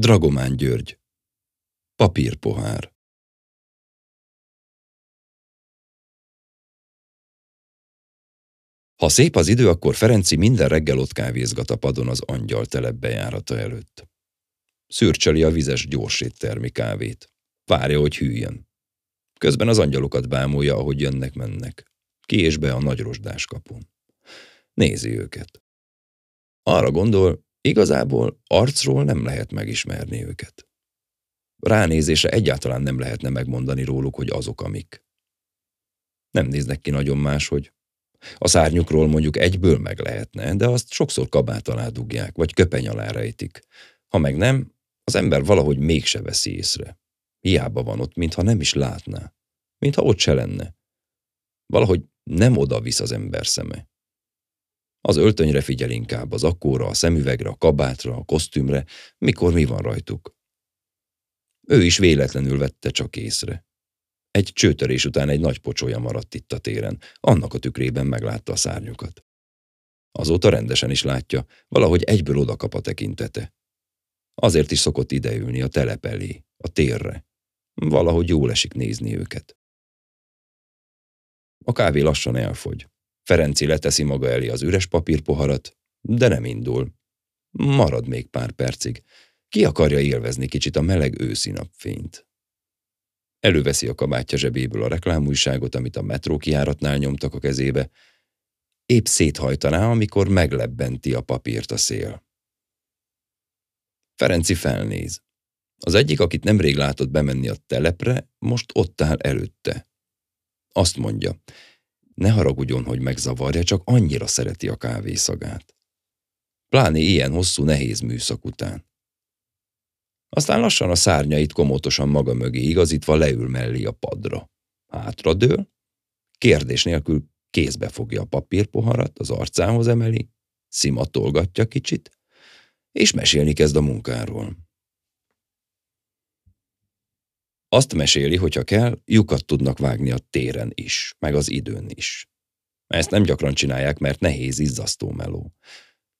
Dragomán György. Papírpohár. Ha szép az idő, akkor Ferenci minden reggel ott kávézgat a padon az angyal telep bejárata előtt. Szürcseli a vizes gyors éttermi kávét. Várja, hogy hűljön. Közben az angyalokat bámulja, ahogy jönnek-mennek. Ki és be a nagy rozsdás kapun. Nézi őket. Arra gondol, igazából arcról nem lehet megismerni őket. Ránézésre egyáltalán nem lehetne megmondani róluk, hogy azok, amik. Nem néznek ki nagyon máshogy. A szárnyukról mondjuk egyből meg lehetne, de azt sokszor kabát alá dugják, vagy köpeny alá rejtik. Ha meg nem, az ember valahogy mégse veszi észre. Hiába van ott, mintha nem is látná. Mintha ott se lenne. Valahogy nem oda visz az ember szeme. Az öltönyre figyel inkább, az akkóra, a szemüvegre, a kabátra, a kosztümre, mikor mi van rajtuk. Ő is véletlenül vette csak észre. Egy csőtörés után egy nagy pocsolya maradt itt a téren, annak a tükrében meglátta a szárnyukat. Azóta rendesen is látja, valahogy egyből odakap a tekintete. Azért is szokott ideülni a telep elé, a térre. Valahogy jól esik nézni őket. A kávé lassan elfogy. Ferenci leteszi maga elé az üres papírpoharat, de nem indul. Marad még pár percig. Ki akarja élvezni kicsit a meleg őszi napfényt. Előveszi a kabátja zsebéből a reklámújságot, amit a metró kiáratnál nyomtak a kezébe. Épp széthajtaná, amikor meglebbenti a papírt a szél. Ferenci felnéz. Az egyik, akit nemrég látott bemenni a telepre, most ott áll előtte. Azt mondja, ne haragudjon, hogy megzavarja, csak annyira szereti a kávészagát. Pláne ilyen hosszú, nehéz műszak után. Aztán lassan a szárnyait komótosan maga mögé igazítva leül mellé a padra. Hátradől, kérdés nélkül kézbe fogja a papírpoharat, az arcához emeli, szimatolgatja kicsit, és mesélni kezd a munkáról. Azt meséli, hogyha kell, lyukat tudnak vágni a téren is, meg az időn is. Ezt nem gyakran csinálják, mert nehéz, izzasztó meló.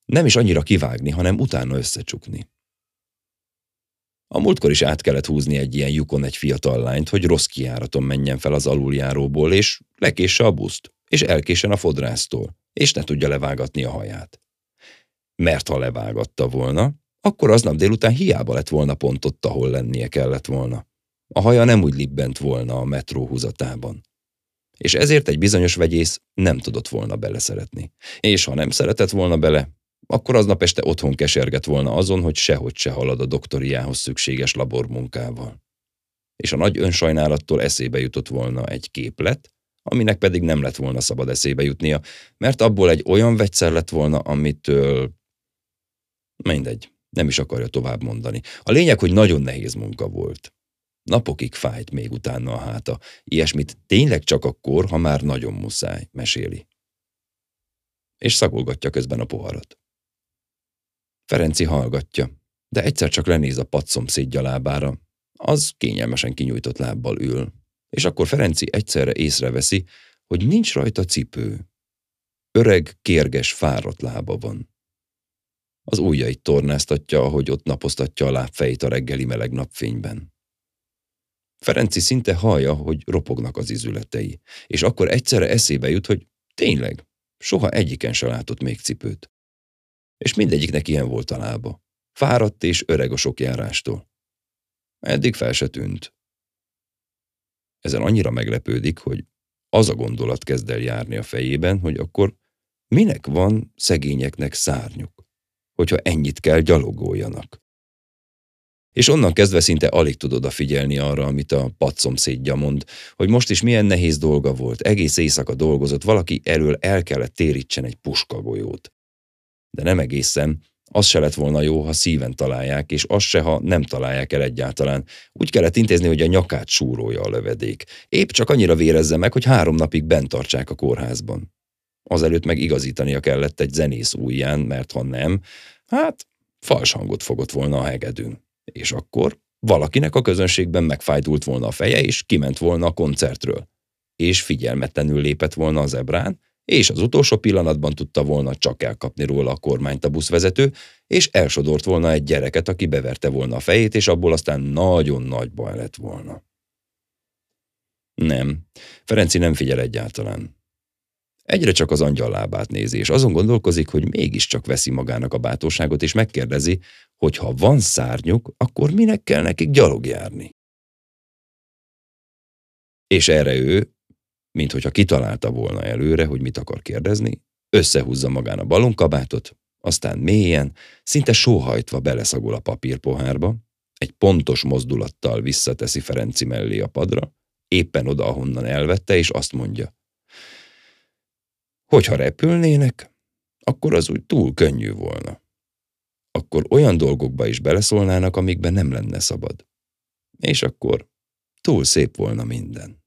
Nem is annyira kivágni, hanem utána összecsukni. A múltkor is át kellett húzni egy ilyen lyukon egy fiatal lányt, hogy rossz kiáraton menjen fel az aluljáróból, és lekésse a buszt, és elkésen a fodrásztól, és ne tudja levágatni a haját. Mert ha levágatta volna, akkor aznap délután hiába lett volna pont ott, ahol lennie kellett volna. A haja nem úgy libbent volna a metró húzatában. És ezért egy bizonyos vegyész nem tudott volna beleszeretni. És ha nem szeretett volna bele, akkor aznap este otthon keserget volna azon, hogy sehogy se halad a doktoriához szükséges labormunkával. És a nagy önsajnálattól eszébe jutott volna egy képlet, aminek pedig nem lett volna szabad eszébe jutnia, mert abból egy olyan vegyszer lett volna, amitől... Mindegy, nem is akarja tovább mondani. A lényeg, hogy nagyon nehéz munka volt. Napokig fájt még utána a háta. Ilyesmit tényleg csak akkor, ha már nagyon muszáj, meséli. És szagolgatja közben a poharat. Ferenci hallgatja, de egyszer csak lenéz a padszomszédja lábára. Az kényelmesen kinyújtott lábbal ül. És akkor Ferenci egyszerre észreveszi, hogy nincs rajta cipő. Öreg, kérges, fáradt lába van. Az ujjait tornáztatja, ahogy ott napoztatja a lábfejét a reggeli meleg napfényben. Ferenci szinte hallja, hogy ropognak az izületei, és akkor egyszerre eszébe jut, hogy tényleg, soha egyiken se látott még cipőt. És mindegyiknek ilyen volt a lába. Fáradt és öreg a sok járástól. Eddig fel se tűnt. Ezen annyira meglepődik, hogy az a gondolat kezd el járni a fejében, hogy akkor minek van szegényeknek szárnyuk, hogyha ennyit kell gyalogoljanak. És onnan kezdve szinte alig tud odafigyelni arra, amit a padszomszédja mond, hogy most is milyen nehéz dolga volt, egész éjszaka dolgozott, valaki erről el kellett térítsen egy puskagolyót. De nem egészen, az se lett volna jó, ha szíven találják, és az se, ha nem találják el egyáltalán. Úgy kellett intézni, hogy a nyakát súrolja a lövedék. Épp csak annyira vérezze meg, hogy három napig bent tartsák a kórházban. Azelőtt meg igazítania kellett egy zenész ujján, mert ha nem, hát fals hangot fogott volna a hegedűn. És akkor valakinek a közönségben megfájdult volna a feje, és kiment volna a koncertről. És figyelmetlenül lépett volna az ebrán, és az utolsó pillanatban tudta volna csak elkapni róla a kormányt a buszvezető, és elsodort volna egy gyereket, aki beverte volna a fejét, és abból aztán nagyon nagy baj lett volna. Nem, Ferenci nem figyel egyáltalán. Egyre csak az angyal lábát nézi, és azon gondolkozik, hogy mégiscsak veszi magának a bátorságot, és megkérdezi, hogy ha van szárnyuk, akkor minek kell nekik gyalogjárni. És erre ő, mint hogyha kitalálta volna előre, hogy mit akar kérdezni, összehúzza magán a balonkabátot, aztán mélyen, szinte sóhajtva beleszagol a papírpohárba, egy pontos mozdulattal visszateszi Ferenci mellé a padra, éppen oda, ahonnan elvette, és azt mondja. Hogyha repülnének, akkor az úgy túl könnyű volna. Akkor olyan dolgokba is beleszólnának, amikben nem lenne szabad. És akkor túl szép volna minden.